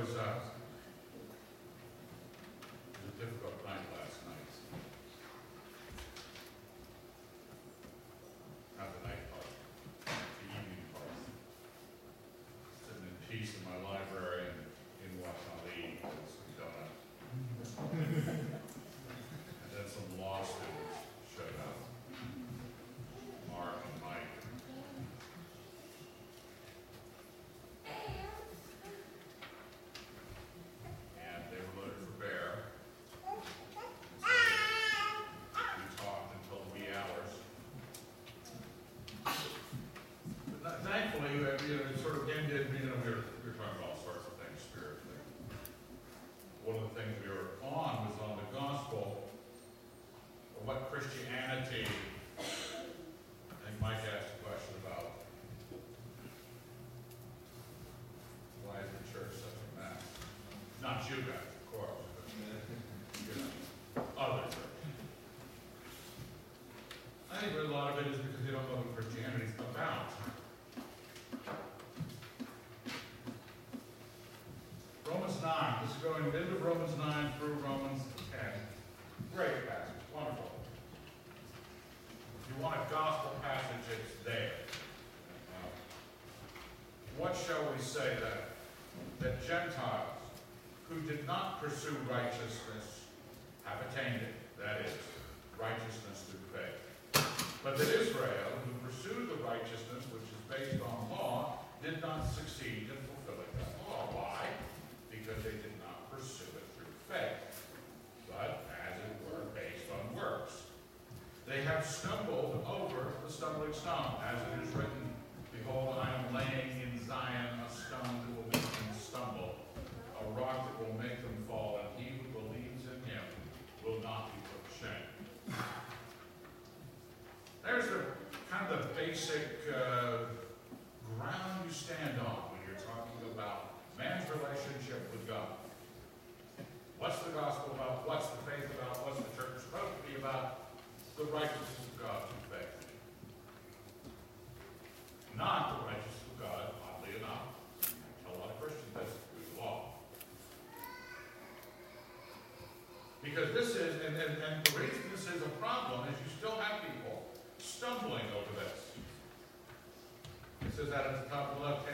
was, uh, it was a difficult night last night. Not the night part, the evening part. Sitting in peace in my library and in Washington, with some donuts. And then some law students showed up. Mark and Mike. And they were loaded for bear. And so We talked until wee hours. But we- you know, sort of ended, you know, we were, we were talking about all sorts of things spiritually. One of the things we were on was on the gospel, or what Christianity, think Mike asked a question about why is the church such a mess? Not you guys, of course, but, you know, other churches. I think a lot of it is because they don't know what Christianity is about. Romans nine, this is into Romans nine through Romans ten. Great passage, wonderful. If you want a gospel passage, it's there. What shall we say then? That Gentiles who did not pursue righteousness have attained it, that is, righteousness through faith. But that Israel, who pursued the righteousness which is based on law, did not succeed in fulfilling that law. Why? Because they did not pursue it through faith, but as it were, based on works. They have stumbled over the stumbling stone, as it is written, Behold, I am laying in Zion a stone that will make them stumble, a rock that will make them fall, and he who believes in him will not be put to shame. There's the kind of the basic uh, ground you stand on when you're talking about man's relationship with God. What's the gospel about? What's the faith about? What's the church supposed to be about? The righteousness of God through faith. Not the righteousness of God, oddly enough. I tell a lot of Christians this through the law. Because this is, and, and, and the reason this is a problem is you still have people stumbling over this. It says that at the top of the left-hand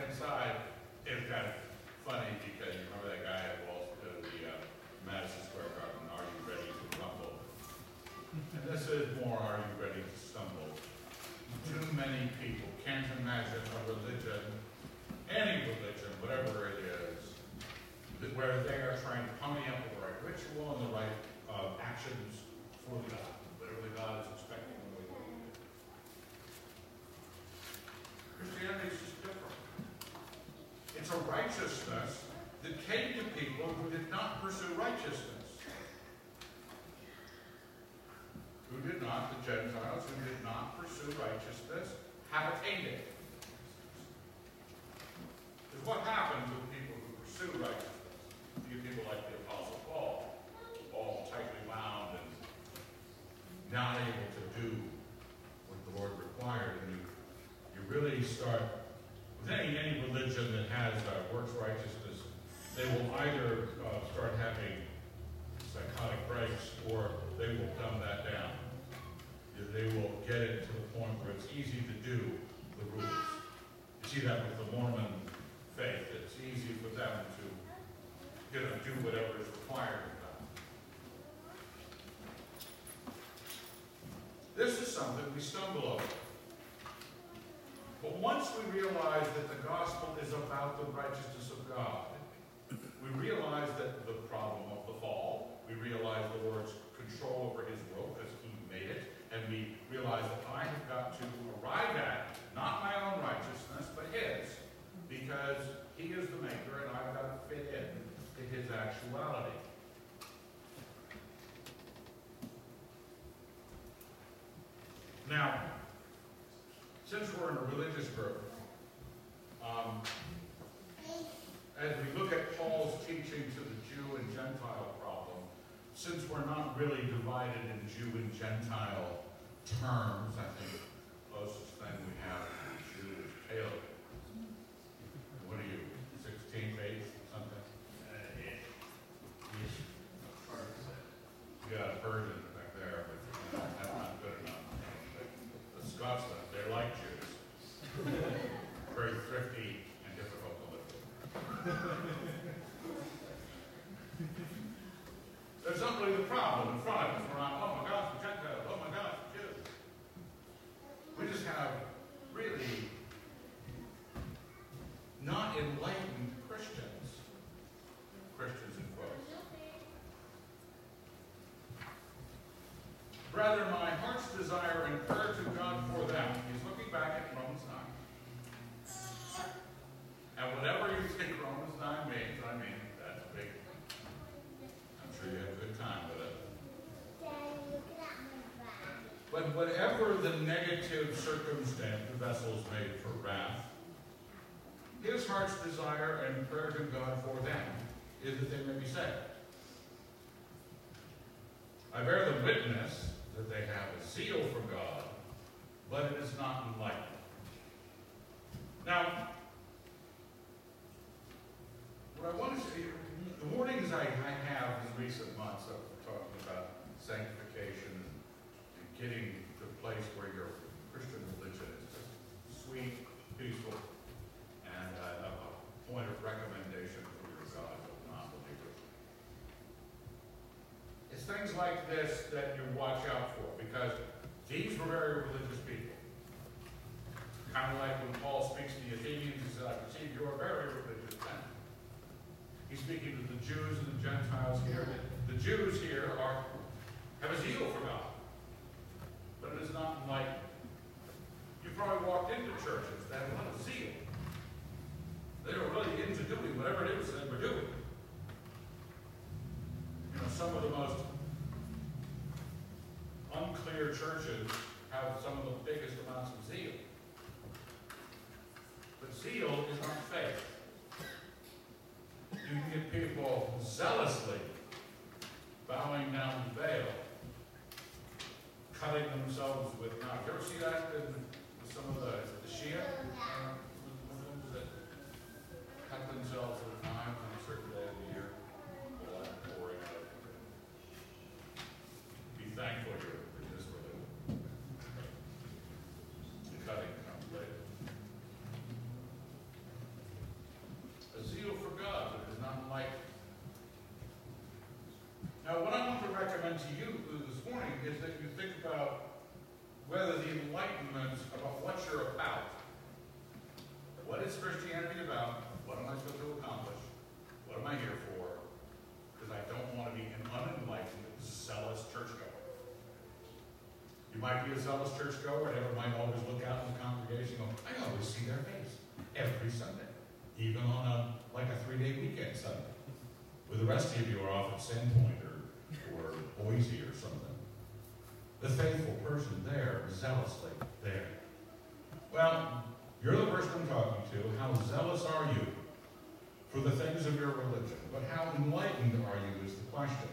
Too many people can't imagine a religion, any religion, whatever it is, where they are trying to pony up the right ritual and the right uh, actions for God, the God is expecting them to do. it. Christianity is just different. It's a righteousness that came to people who did not pursue righteousness. Did not, the Gentiles, who did not pursue righteousness, have attained it. Because what happens with people who pursue righteousness? You people like the Apostle Paul, all tightly bound and not able to do what the Lord required. And you, you really start, with any, any religion that has uh, works righteousness, they will either uh, start having psychotic breaks or they will dumb that down. They will get it to the point where it's easy to do the rules. You see that with the Mormon faith. It's easy for them to you know, do whatever is required of them. This is something we stumble over. But once we realize that the gospel is about the righteousness of God, we realize that the problem of the fall, we realize the Lord's control over his world because he made it, and we realize that I have got to arrive at not my own righteousness, but his, because he is the maker and I've got to fit in to his actuality. Now, since we're in a religious group, um, as we look at Paul's teaching to the Jew and Gentile since we're not really divided in Jew and Gentile terms, I think the closest thing we have to Jew is Caleb. What are you, 16th, something? Uh, yeah. You got a Persian back there, but that's not good enough. But the scotsman. they like Jews. Very thrifty and difficult to live with. Problem in front of us. We're not, oh my gosh, the Gentiles, oh my gosh, the Jews. We just have really not enlightened Christians. Christians in quotes. Brethren, my heart's desire and prayer to God for them. He's looking back at Romans 9. And whatever you think Romans 9 means, I mean, that's big. I'm sure you had a good time with it. But whatever the negative circumstance the vessel's made for wrath, his heart's desire and prayer to God for them is that they may be saved. I bear them witness that they have a zeal for God, but it is not enlightened. Now, what I want to say, the warnings I, I have in recent months of talking about sanctification and getting to a place where your Christian religion is just sweet, peaceful, and a, a point of recommendation for your God to non-believers. It's things like this that you watch out for, because these were very religious people. Kind of like when Paul speaks to the Athenians, he says, I perceive you are very religious men. He's speaking to the Jews and the Gentiles here. The Jews here are have a zeal for God, but it is not enlightened. You probably walked into churches that had a lot of zeal. They were really into doing whatever it is they were doing. You know, some of the most unclear churches have some of the biggest amounts of zeal. But zeal is not faith. You can get people zealously bowing down the Baal, cutting themselves with knives. You ever see that in some of the, the Shia uh, Muslims that cut themselves with knives on a certain day of the year? Blood pouring out of them. Be thankful you're in this religion. The cutting comes later. A zeal for God that is not enlightened. Now, what I want to recommend to you this morning is that you think about whether the enlightenment about what you're about. What is Christianity about? What am I supposed to accomplish? What am I here for? Because I don't want to be an unenlightened, zealous churchgoer. You might be a zealous churchgoer, and everyone might always look out in the congregation and go, I always see their face every Sunday, even on a like a three-day weekend Sunday. Where the rest of you are off at Sandpoint or, or Boise or something. The faithful person there, zealously there. Well, you're the person I'm talking to. How zealous are you for the things of your religion? But how enlightened are you is the question.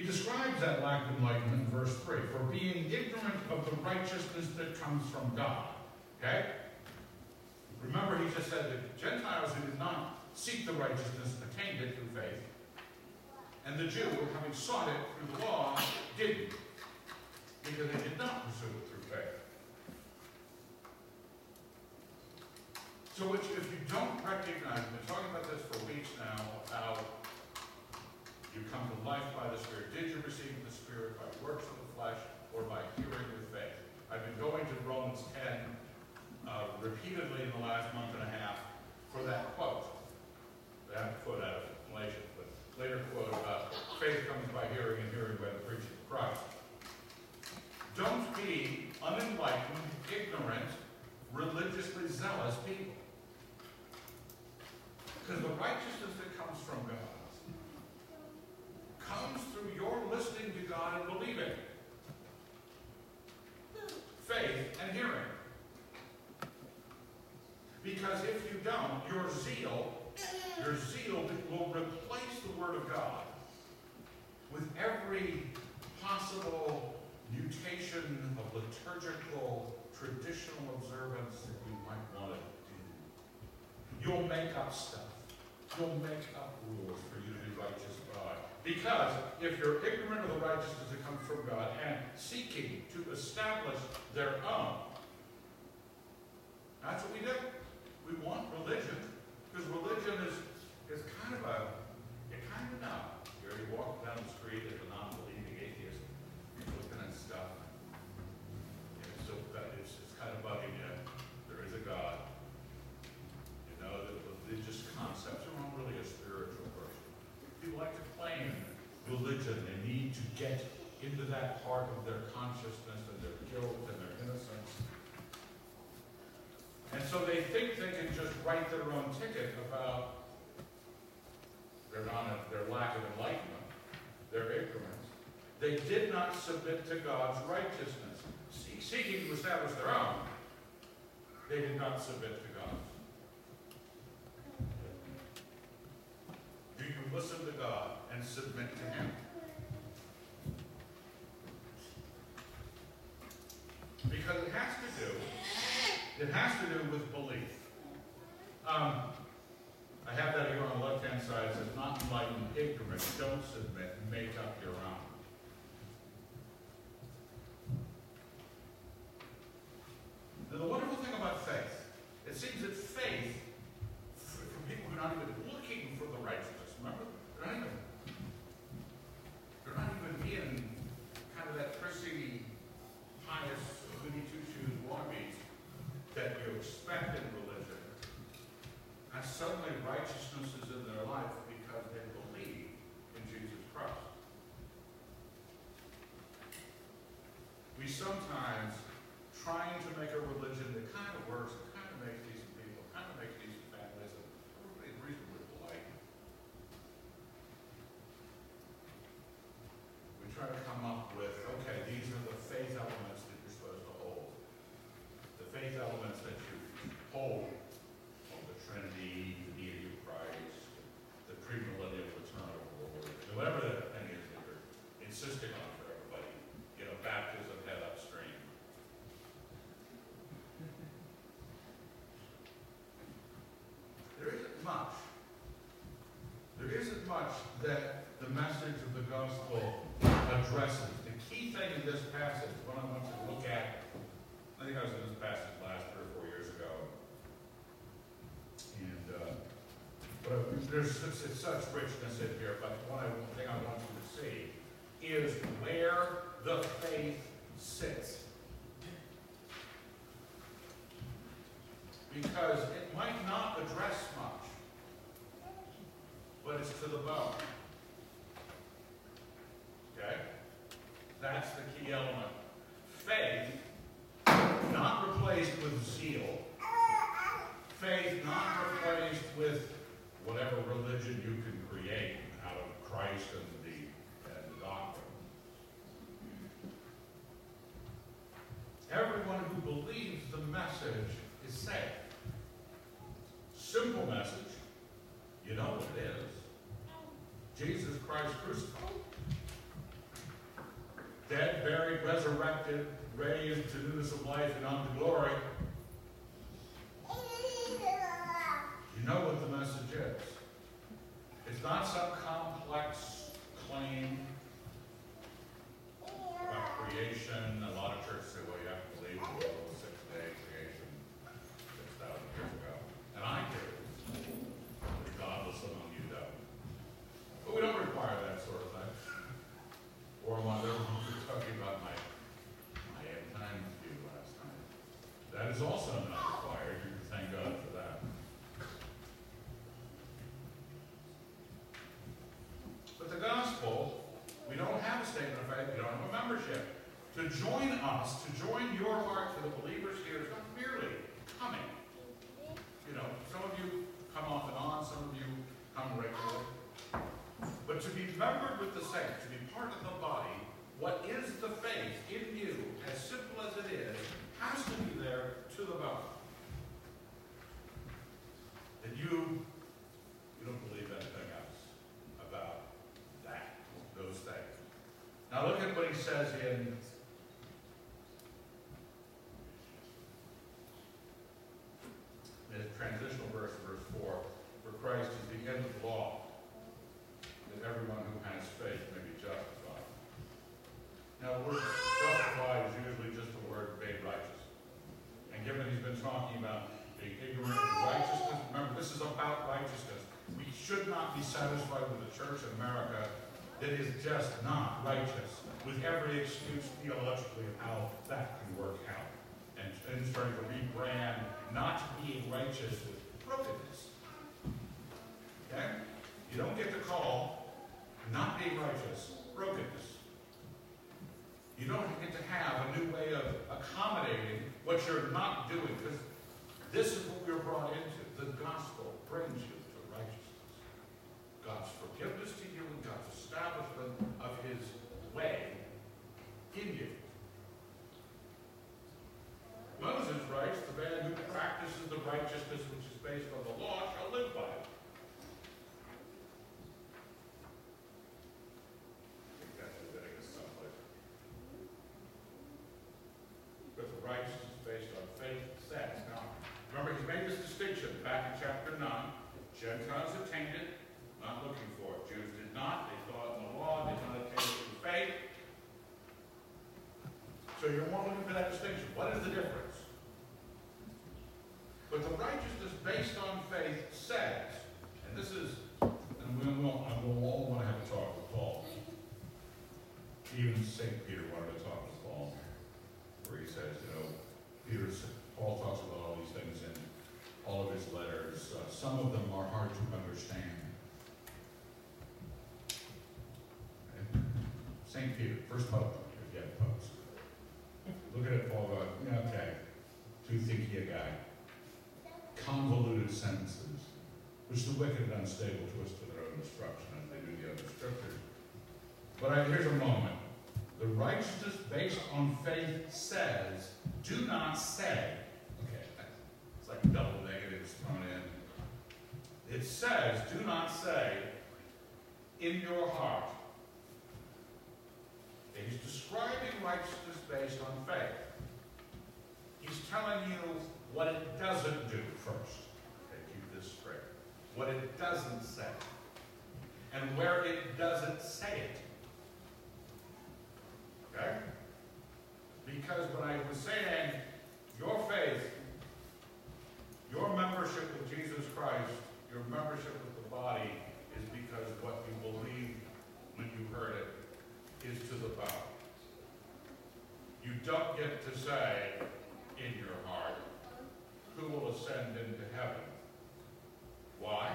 He describes that lack of enlightenment in verse 3 for being ignorant of the righteousness that comes from God. Okay? Remember, he just said that Gentiles who did not seek the righteousness attained it through faith. And the Jew, having sought it through the law, didn't. Because they did not pursue it through faith. So which, if you don't recognize, we've been talking about this for weeks now, about you come to life by the Spirit. Did you receive the Spirit by works of the flesh or by hearing with faith? I've been going to Romans 10 uh, repeatedly in the last month and a half for that quote. Haven't quote out of Galatians, but later quote about faith comes by hearing and hearing by the preaching of Christ. Don't be unenlightened, ignorant, religiously zealous people. Because the righteousness that comes from God comes through your listening to God and believing. Faith and hearing. Because if you don't, your zeal, your zeal will replace the Word of God with every possible mutation of liturgical, traditional observance that you might want to do. You'll make up stuff. You'll make up rules for you to be righteous by. Because if you're ignorant of the righteousness that comes from God and seeking to establish their own, that's what we do. We want religion, because religion is, is kind of a, you kind of know. You're you walk down the street as a non-believing atheist, you're looking at stuff. so, it's, it's kind of bugging you. There is a God. You know, the religious concepts are not really a spiritual person. People like to claim religion. They need to get into that part of their consciousness and their guilt and their innocence. And so they think they can just write their own ticket about their, non, their lack of enlightenment, their ignorance. They did not submit to God's righteousness. See- Seeking to establish their own, they did not submit to God's. Do you listen to God and submit to Him? Because it has to do, it has to do with belief. Um, I have that here on the left-hand side, it says, not enlightened, ignorant, don't submit, make up your own. Now, the wonderful thing about faith, it seems that faith, for for people who are not even looking for the righteousness, remember? They're not even, they're not even in kind of that prissy, pious, goody two-shoes wannabes that you expect in religion. And suddenly righteousness is in their life because they believe in Jesus Christ. We sometimes, trying to make a religion that kind of works, that kind of makes decent people, kind of makes decent families, and everybody's reasonably polite. We try to come up with, okay, these are the faith elements that you're supposed to hold. The faith elements that you hold, well, the Trinity, the deity of Christ, the premillennial return of the Lord, whatever that thing is that you're insisting on for everybody. You know, baptism, head upstream. There isn't much. There isn't much that the message of the gospel addresses. The key thing in this passage, what I want you to look at, I think I was in this passage last three or four years ago. And, uh, but there's such, richness in here, but one thing I want you to see is where the faith sits. Because it might not address to the bone. Okay? That's the key element. Faith, not replaced with zeal. Faith, not replaced with whatever religion you can create out of Christ and the, and the doctrine. Everyone who believes the message is saved. Simple message. Christ crucified. Dead, buried, resurrected, raised to newness of life and unto glory. You know what the message is. It's not some complex claim about creation. A lot of churches say, well, you have to believe in the little six-day creation six thousand years ago. And I do. Regardless of whom you don't. But we don't require that sort of thing. Or one of we were talking about my, my end times view last night. That is also not required. You can thank God for that. But the gospel, we don't have a statement of faith, we don't have a membership. To join us, to join your heart to the believers here is not merely coming. You know, some of you come off and on, some of you come regularly. But to be membered with the saints, to be part of the body, what is the faith in you, as simple as it is, has to be there to the bone. That you, you don't believe anything else about that, those things. Now look at what he says in the transitional verse, verse 4. For Christ is the end of the law, that everyone who has faith may be justified. Now, the word justified is usually just the word made righteous. And given he's been talking about being ignorant of righteousness, not be satisfied with a church in America that is just righteous, with every excuse theologically of how that can work out. And, and starting to rebrand not being righteous with brokenness. Okay? You don't get the call not being righteous, brokenness. You don't get to have a new way of accommodating what you're not doing, because this is what we're brought into. The gospel brings you to righteousness. God's forgiveness to you and God's establishment way in you. Moses writes, the man who practices the righteousness which is based on the law shall live by it. I think that's Leviticus someplace. But the righteousness based on faith says. Now, remember, he's made this distinction back in chapter 9. Gentiles attained it, not looking for it. Jews did not. They thought in the law, did not attain it through faith. So you're more looking for that distinction. What is the difference? But the righteousness based on faith says, and this is, and we will, and we'll all want to have a talk with Paul. Even St. Peter wanted to talk with Paul, where he says, you know, Peter, Paul talks about all these things in all of his letters. Uh, some of them are hard to understand. St. Peter, first pope, have popes. Look at it, Paul, okay, too thinky a guy. Convoluted sentences, which the wicked and unstable twist to their own destruction as they do the other scriptures. But I, here's a moment. The righteousness based on faith says, do not say, okay, it's like double negatives thrown in. It says, do not say, in your heart. And he's describing righteousness based on faith. He's telling you what it doesn't do first. Okay, keep this straight. What it doesn't say. And where it doesn't say it. Okay? Because when I was saying your faith, your membership with Jesus Christ, your membership with the body is because what you believe when you heard it is to the bone. You don't get to say in your heart, who will ascend into heaven? Why?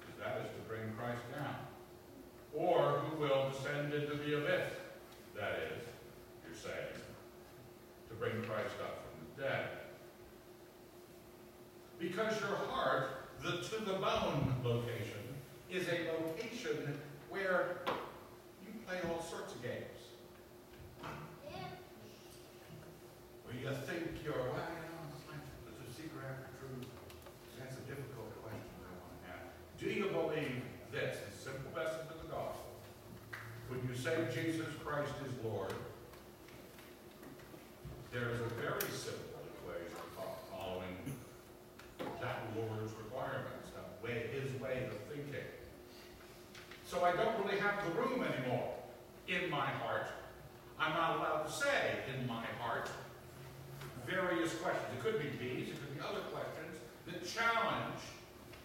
Because that is to bring Christ down. Or who will descend into the abyss? That is, you're saying, to bring Christ up from the dead. Because your heart, the to the bone location, is a location where you play all sorts of games. Where you think you're, well, you know, it's like there's a secret after truth. That's a difficult question I want to ask. Do you believe this, the simple message of the gospel? When you say Jesus Christ is Lord, there is a very simple equation following that Lord's requirements, that way, his way of thinking. So I don't really have the room anymore in my heart. I'm not allowed to say in my heart various questions. It could be these, it could be other questions that challenge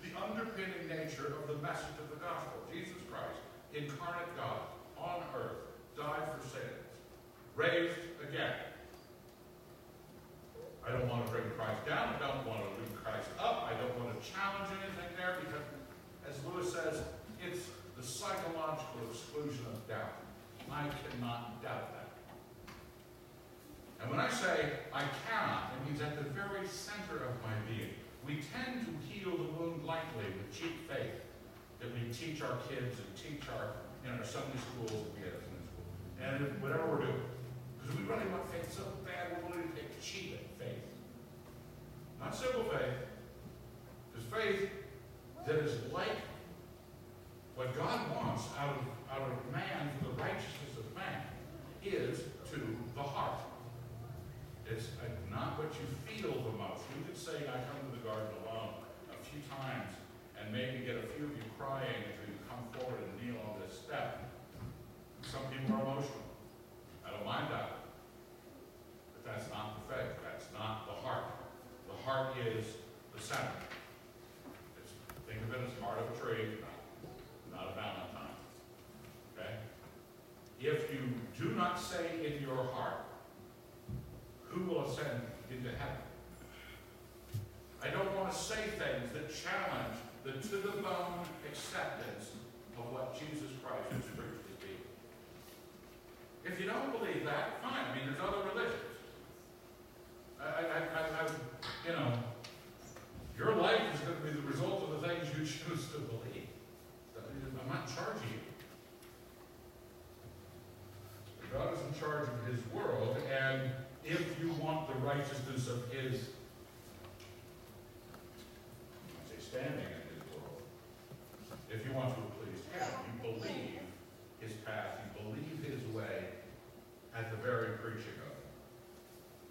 the underpinning nature of the message of the gospel. Jesus Christ, incarnate God, on earth, died for sins, raised again. I don't want to bring Christ down. I don't want to bring Christ up. I don't want to challenge anything there because, as Lewis says, it's the psychological exclusion of doubt. I cannot doubt that. And when I say I cannot, it means at the very center of my being. We tend to heal the wound lightly with cheap faith that we teach our kids and teach our in our Sunday schools and we have Sunday school. And whatever we're doing. Because we really want faith so bad, we're willing to take cheap faith. Not simple faith. Because faith that is like say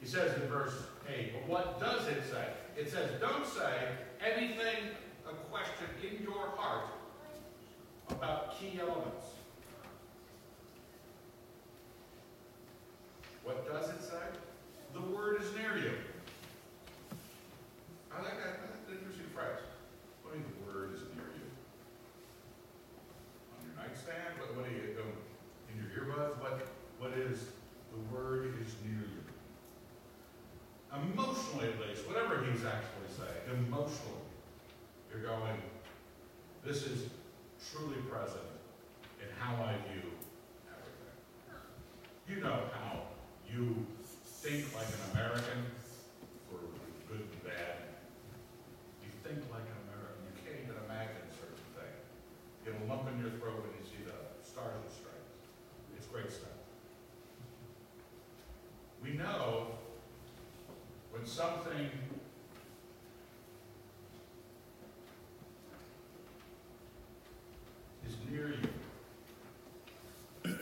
He says in verse 8, but what does it say? It says, don't say anything, a question in your heart about key elements. What does it say? The word is near you. I like that. That's an interesting phrase. What do you mean the word is near you? On your nightstand? What, what do you, um, in your earbuds? What, what is, the word is near you? Emotionally at least, whatever he's actually saying, emotionally, you're going, this is truly present in how I view everything. You know how you think like an American, for good and bad. You think like an American. You can't even imagine certain things. Get a lump in your throat when you see the stars and stripes. It's great stuff. We know when something is near you, in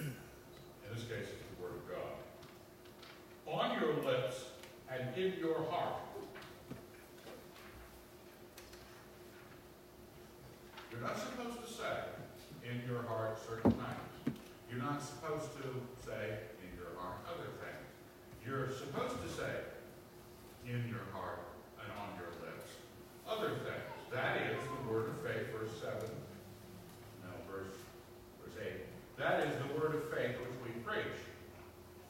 this case it's the Word of God, on your lips and in your heart. You're not supposed to say in your heart certain things. You're not supposed to say in your heart other things. You're supposed to say in your heart and on your lips other things. That is the word of faith, verse 7. No, verse, verse 8. That is the word of faith which we preach.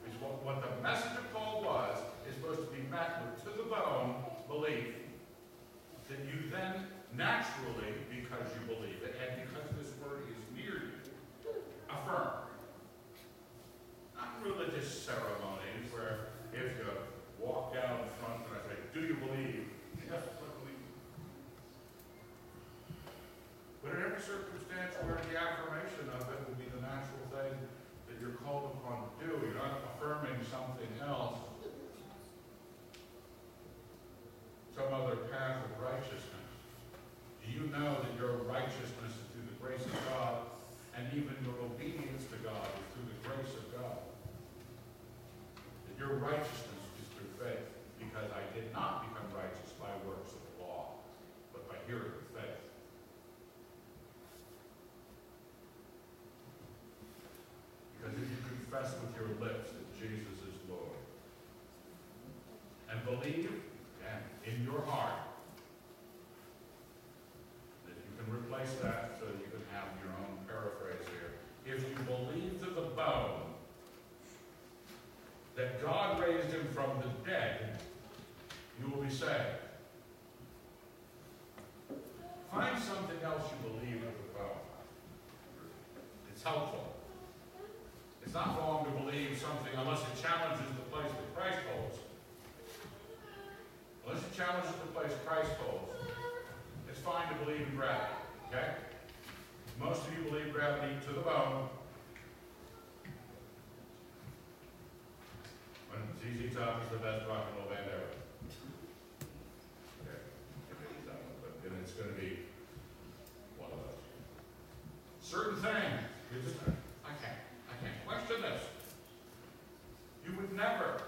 Is what, what the message of Paul was, is supposed to be met with to the bone belief. That you then naturally, because you believe it, and because this word is near you, affirm. Religious ceremonies where if you walk down in front and I say, do you believe? Yes, I believe. But in every circumstance where the affirmation of it would be the natural thing that you're called upon to do, you're not affirming something else, some other path of righteousness. Do you know that your righteousness is through the grace of God, and even your obedience to God is through the grace of God? That your righteousness is through faith, because I did not become righteous by works of the law, but by hearing of faith. Because if you confess with your lips that Jesus is Lord, and believe in your heart that you can replace that so that you can have your own paraphrase here. If you believe to the bone that God raised him from the dead, you will be saved. Find something else you believe the bone. It's helpful. It's not wrong to believe something unless it challenges the place that Christ holds. Unless it challenges the place Christ holds, it's fine to believe in gravity, okay? Most of you believe gravity to the bone. ZZ Top is the best rock and roll band ever. Okay, then it's gonna be one of. Certain things, I can't, I can't question this. You would never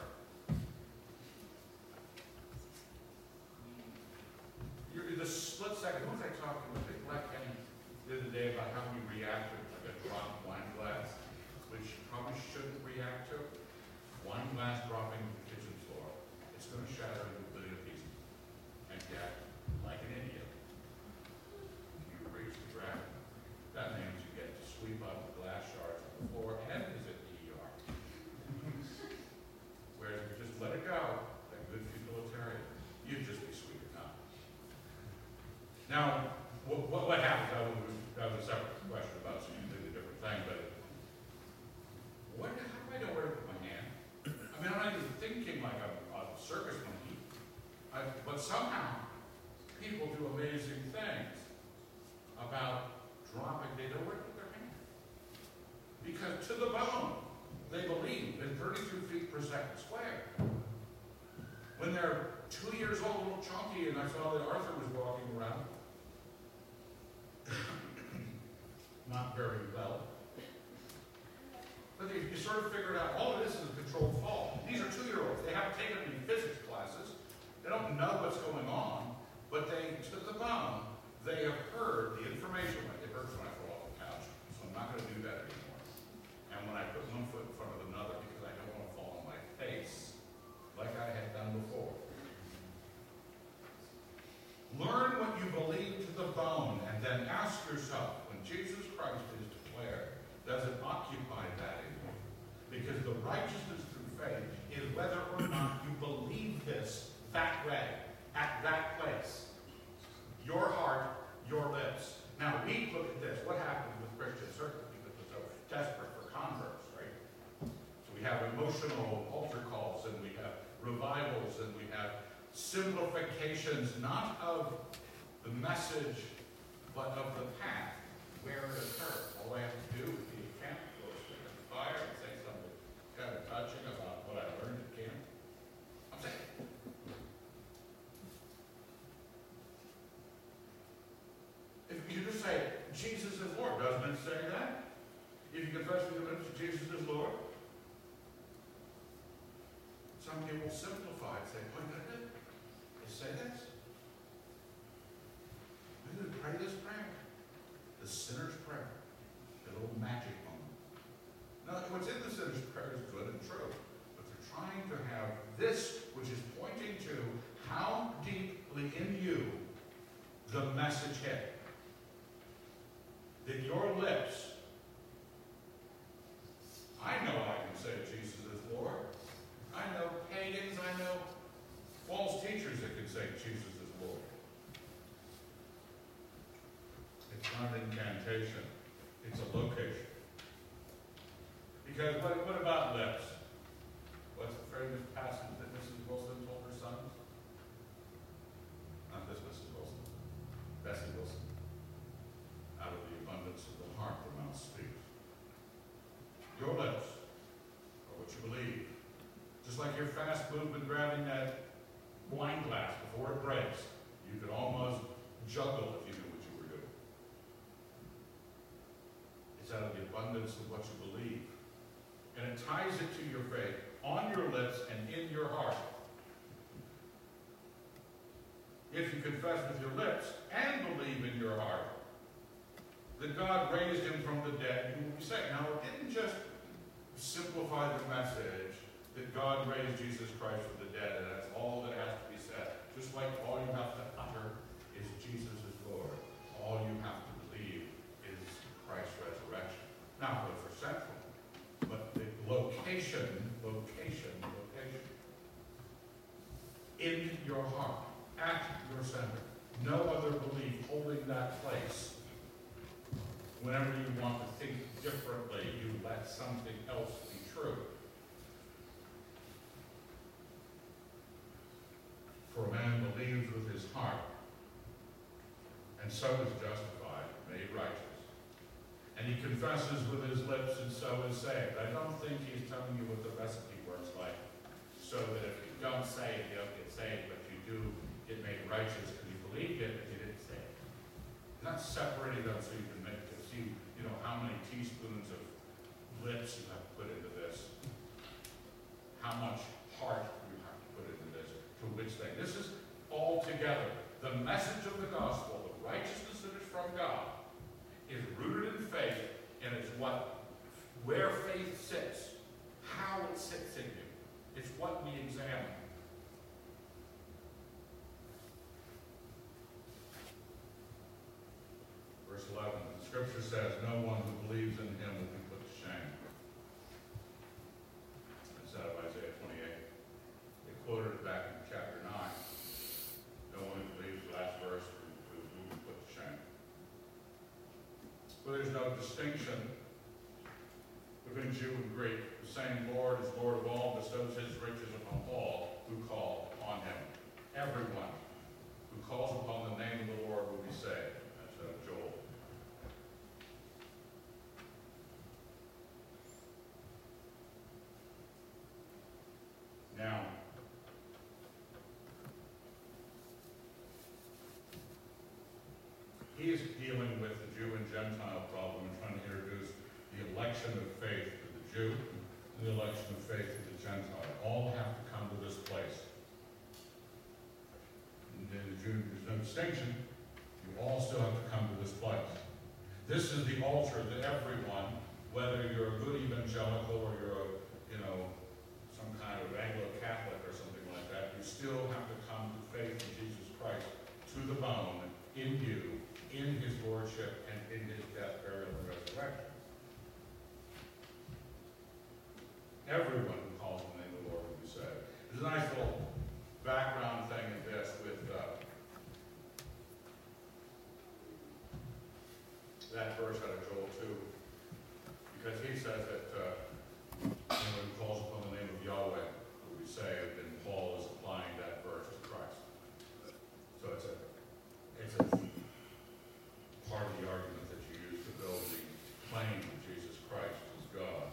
You're the split second. Who was I talking with? Black Kenny the other day about how we glass dropping on the kitchen floor, it's going to shatter into a billion pieces. And yet, like an idiot, you raise the draft. That means you get to sweep up the glass shards on the floor and visit the ER. Whereas if you just let it go, that good utilitarian, you'd just be sweeping up. Now, what, what, happens? That was, that was a separate question. But somehow, people do amazing things about dropping, they don't to put their hand. Because to the bone, they believe in thirty-two feet per second square. When they're two years old, a little chunky, and I saw that Arthur was walking around, not very well. But you sort of figured out, all of this is a controlled fall. These are two-year-olds. They haven't taken any physics. They don't know what's going on, but they, to the bone, they have heard the information, like it hurts when I fall off the couch, so I'm not gonna do that anymore. And when I put one foot in front of another, because I don't wanna fall on my face, like I had done before. Learn what you believe to the bone, and then ask yourself, when Jesus Christ is declared, does it occupy that you? Because the righteousness through faith is whether or not that way, at that place. Your heart, your lips. Now, we look at this. What happened with Christians, certainly because we're so desperate for converts, right? So we have emotional altar calls, and we have revivals, and we have simplifications, not of the message, but of the path where it occurs. All I have to do is be a camp, go stick in the fire, and say something kind of touching about what I learned at camp. I'm saying, if you just say, Jesus is Lord, doesn't it say that? If you confess with your lips that Jesus is Lord, some people simplify it, say, oh, you gotta do it. You say this. We would pray this prayer. The sinner's prayer. The little magic moment. Now, what's in the sinner's prayer is good and true, but they're trying to have this, which is pointing to how deeply in you the message hit. That your lips, I know I can say Jesus is Lord. I know pagans, I know false teachers that can say Jesus is Lord. It's not it's a location. Because what, what about lips? What's the famous passage that Mrs. Wilson told her sons? Not this Mrs. Wilson, Bessie Wilson. Out of the abundance of the heart, the mouth speaks. Your lips are what you believe. Just like your fast movement grabbing that wine glass before it breaks, you could almost juggle if you knew what you were doing. It's out of the abundance of what you believe. And it ties it to your faith on your lips and in your heart. If you confess with your lips and believe in your heart that God raised him from the dead, you will be saved. Now, it didn't just simplify the message that God raised Jesus Christ from the dead, and that's all that has to be said. Just like all you have to utter is Jesus is Lord. All you have to believe is Christ's resurrection. Not are central, but the location, location, location. In your heart, at your center. No other belief holding that place. Whenever you want to think differently, you let something else be true. For a man believes with his heart, and so is justified, made righteous. And he confesses with his lips, and so is saved. I don't think he's telling you what the recipe works like, so that if you don't say it, you don't get saved, but you do get made righteous because you believed it, but you didn't say it. He's not separating them so you can make it, see, you know, how many teaspoons of lips you have to put into this, how much heart you have to put into this, to which thing. This is all together. The message of the gospel, the righteousness that is from God, is rooted in faith, and it's what, where faith sits, how it sits in you. It's what we examine. Verse 11, the scripture says, No one who believes in him will be put to shame. It's out of Isaiah 28. They quoted it back in chapter 9. No one who believes the last verse will be put to shame. where there's no distinction Jew and Greek. The same Lord is Lord of all, bestows his riches upon all who call upon him. Everyone who calls upon the name of the Lord will be saved. That's uh, Joel. Now, he is dealing with the Jew and Gentile problem and trying to introduce the election of faith to the Jew and the election of faith to the Gentile. All have to come to this place. And in the Jew, there's no distinction. You all still have to come to this place. This is the altar that everyone, whether you're a good evangelical or you're a, you know, some kind of Anglo-Catholic or something like that, you still have to come to faith in Jesus Christ to the bone, in you, in his lordship, and in his death, burial, and resurrection. Everyone who calls on the name of the Lord will be saved. There's a nice little background thing in this with uh, that verse out of Joel 2, because he says that uh, anyone who calls upon the name of Yahweh will be saved, and Paul is applying that verse to Christ. So it's a, it's a part of the argument that you use to build the claim of Jesus Christ as God.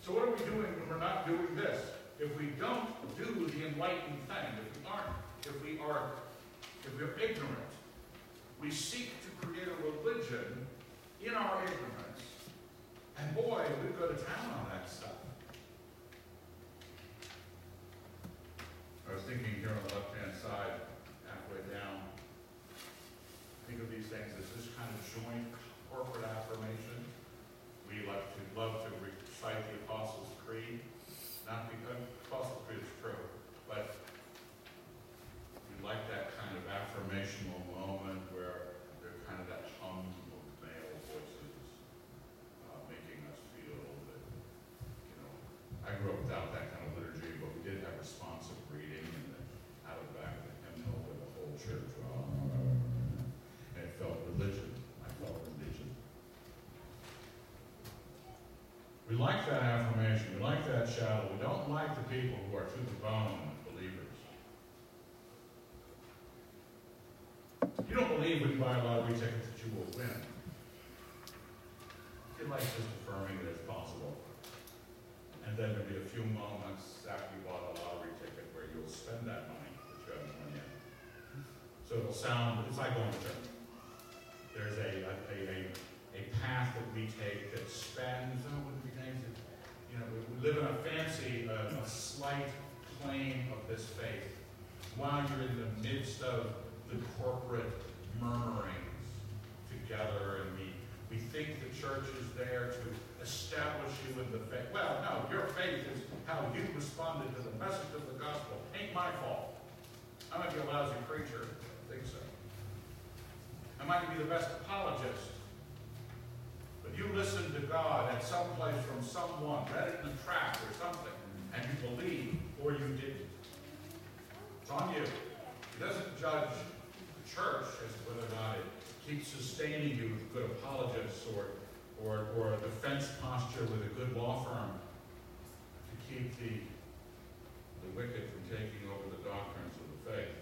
So what are we doing when we're not doing this? If we don't do the enlightened thing, if we aren't, if we are, if we're ignorant, we seek to create a religion in our ignorance, and boy, we go to town on that stuff. I was thinking here on the left-hand side, halfway down, think of these things as this kind of joint corporate affirmation. We like to love to recite the Apostles' Creed, not because Apostles' Creed is true, but we like that kind of affirmational moment where there's kind of that hum of male voices uh, making us feel that, you know, I grew up without that kind of liturgy, but we did have responsive reading and then out of the back of the hymnal with the whole church, uh, and it felt religion. I felt religion. We like that affirmation. We like that shadow. We don't like the people who are to the bone believers. You don't believe when you buy a lottery ticket that you will win. You like just affirming that it's possible. And then there'll be a few moments after you bought a lottery ticket where you'll spend that money that you haven't won yet. So it'll sound, it's like going to church. There's a, a, a, a path that we take that spans, oh, live in a fancy, uh, a slight plane of this faith while you're in the midst of the corporate murmurings together and we, we think the church is there to establish you in the faith. Well, no, your faith is how you responded to the message of the gospel. Ain't my fault. I might be a lousy preacher. I think so. I might be the best apologist. But you listened to God at some place from someone, read it in a tract or something, and you believe or you didn't. It's on you. He doesn't judge the church as to whether or not it keeps sustaining you with good apologists or, or, or a defense posture with a good law firm to keep the, the wicked from taking over the doctrines of the faith.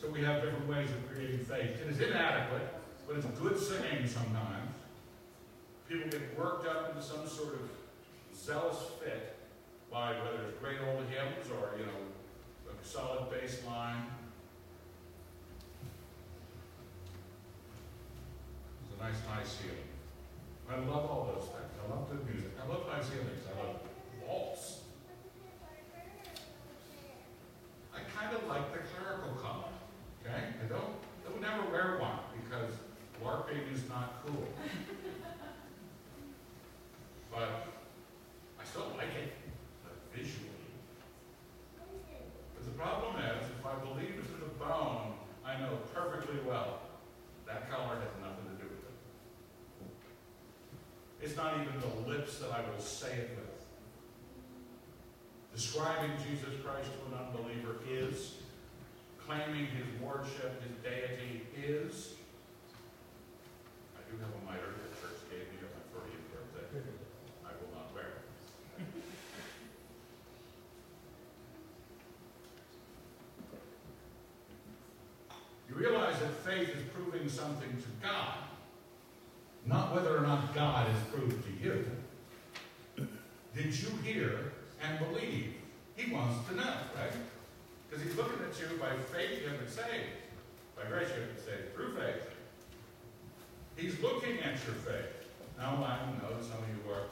So we have different ways of creating faith. It is inadequate, but it's good singing sometimes. People get worked up into some sort of zealous fit by whether it's great old hymns or, you know, a solid bass line. It's a nice high ceiling. I love all those things. I love good music. I love high ceilings. I love waltz. I kind of like the clerical color. Okay? I don't, I would never wear one because LARPing is not cool. but I still like it, but visually. But the problem is, if I believe it to the bone, I know perfectly well that color has nothing to do with it. It's not even the lips that I will say it with. Describing Jesus Christ to an unbeliever is. Claiming his lordship, his deity is something to God, not whether or not God has proved to you. Did you hear and believe? He wants to know, right? Because he's looking at you by faith you have been saved. By grace you have been saved. Through faith. He's looking at your faith. Now I know some of you are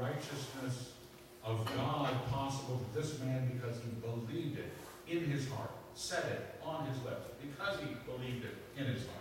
righteousness of God possible to this man because he believed it in his heart, said it on his lips, because he believed it in his heart.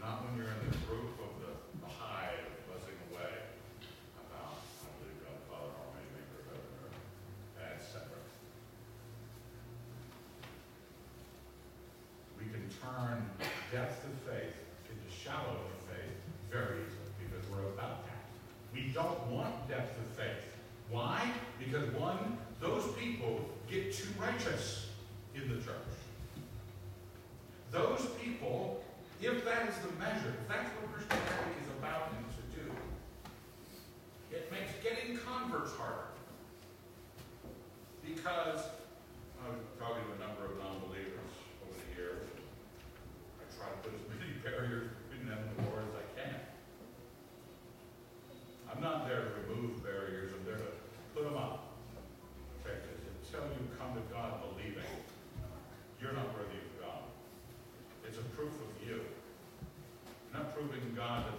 not when you're in the roof of the, the hive buzzing away. about, I believe God the Father Almighty Maker of heaven and earth. We can turn depth of faith into shallow of faith very easily because we're about that. We don't want depth of faith. Why? Because one, those people get too righteous. proving God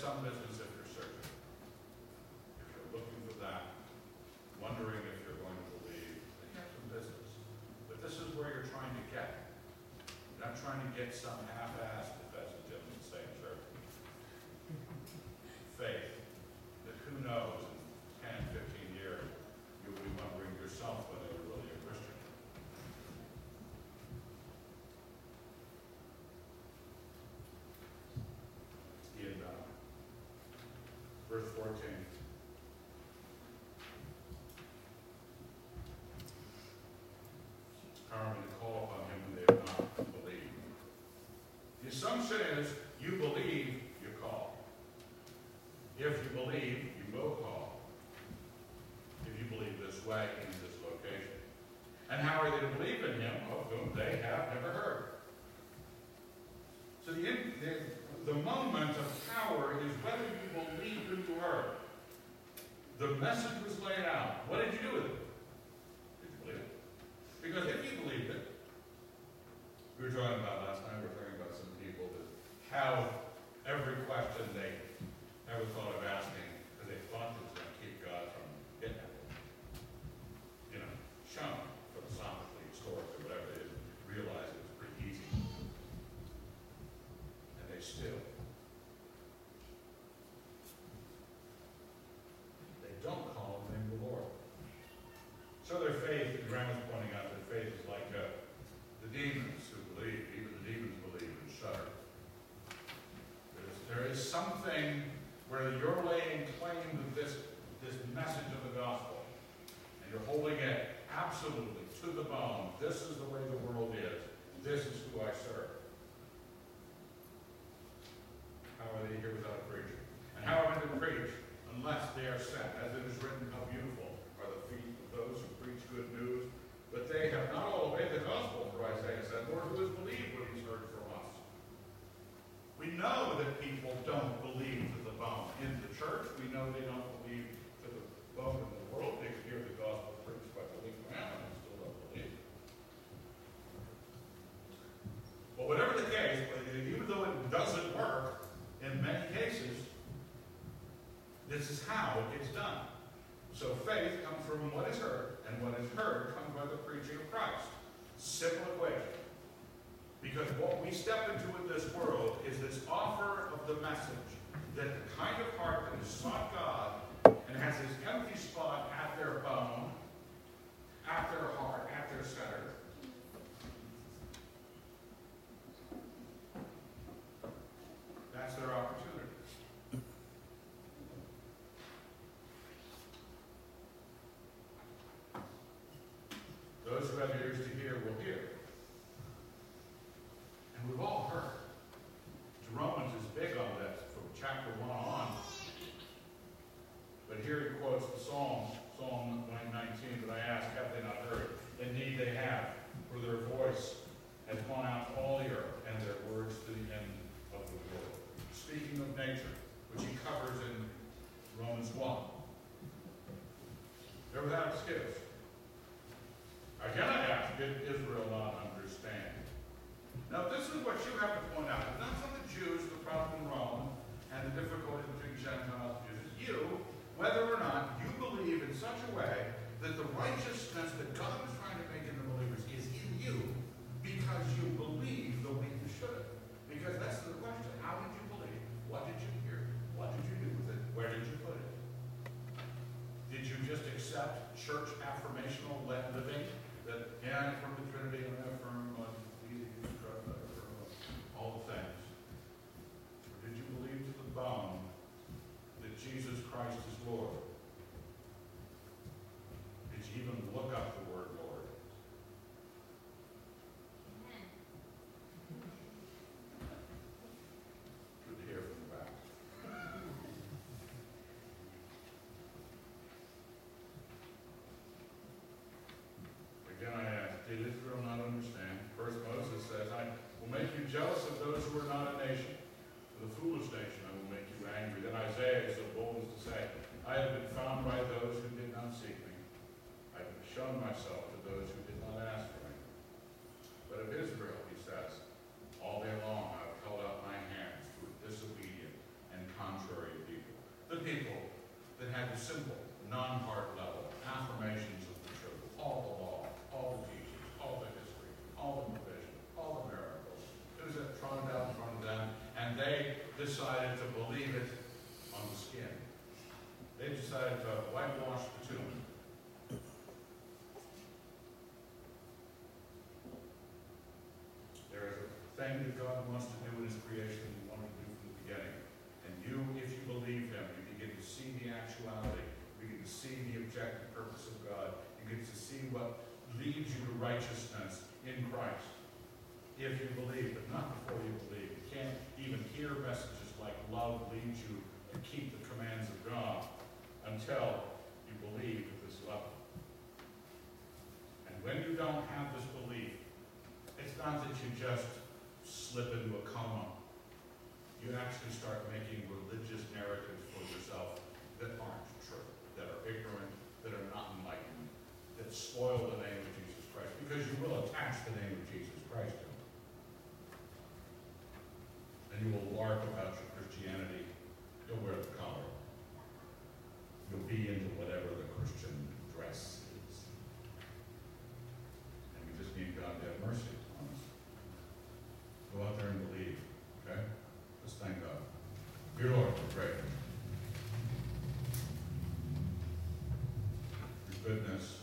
some business if you're searching, If you're looking for that, wondering if you're going to leave, then you have some business. But this is where you're trying to get. You're not trying to get some verse 14. message was laid out, what did you do with it? Did you believe it? Because if you believed it, we were talking about last night, we were talking about some people that how every question they ever thought of something where you're laying claim to this, this message of the gospel, and you're holding it absolutely to the bone. This is the way the world is. This is who I serve. How are they here without a preacher? And how are they to preach unless they are sent, as it is written of Christ. Simple equation. Because what we step into in this world is this offer of the message that the kind of heart that has sought God and has this empty spot at their bone, at their heart, at their center, accept church affirmational living that, yeah, I affirm the Trinity I affirm on the I affirm all the things? Or did you believe to the bone that Jesus Christ that God wants to do in his creation he wanted to do from the beginning. And you, if you believe him, you begin to see the actuality. You begin to see the objective purpose of God. You get to see what leads you to righteousness in Christ. If you believe, but not before you believe. goodness.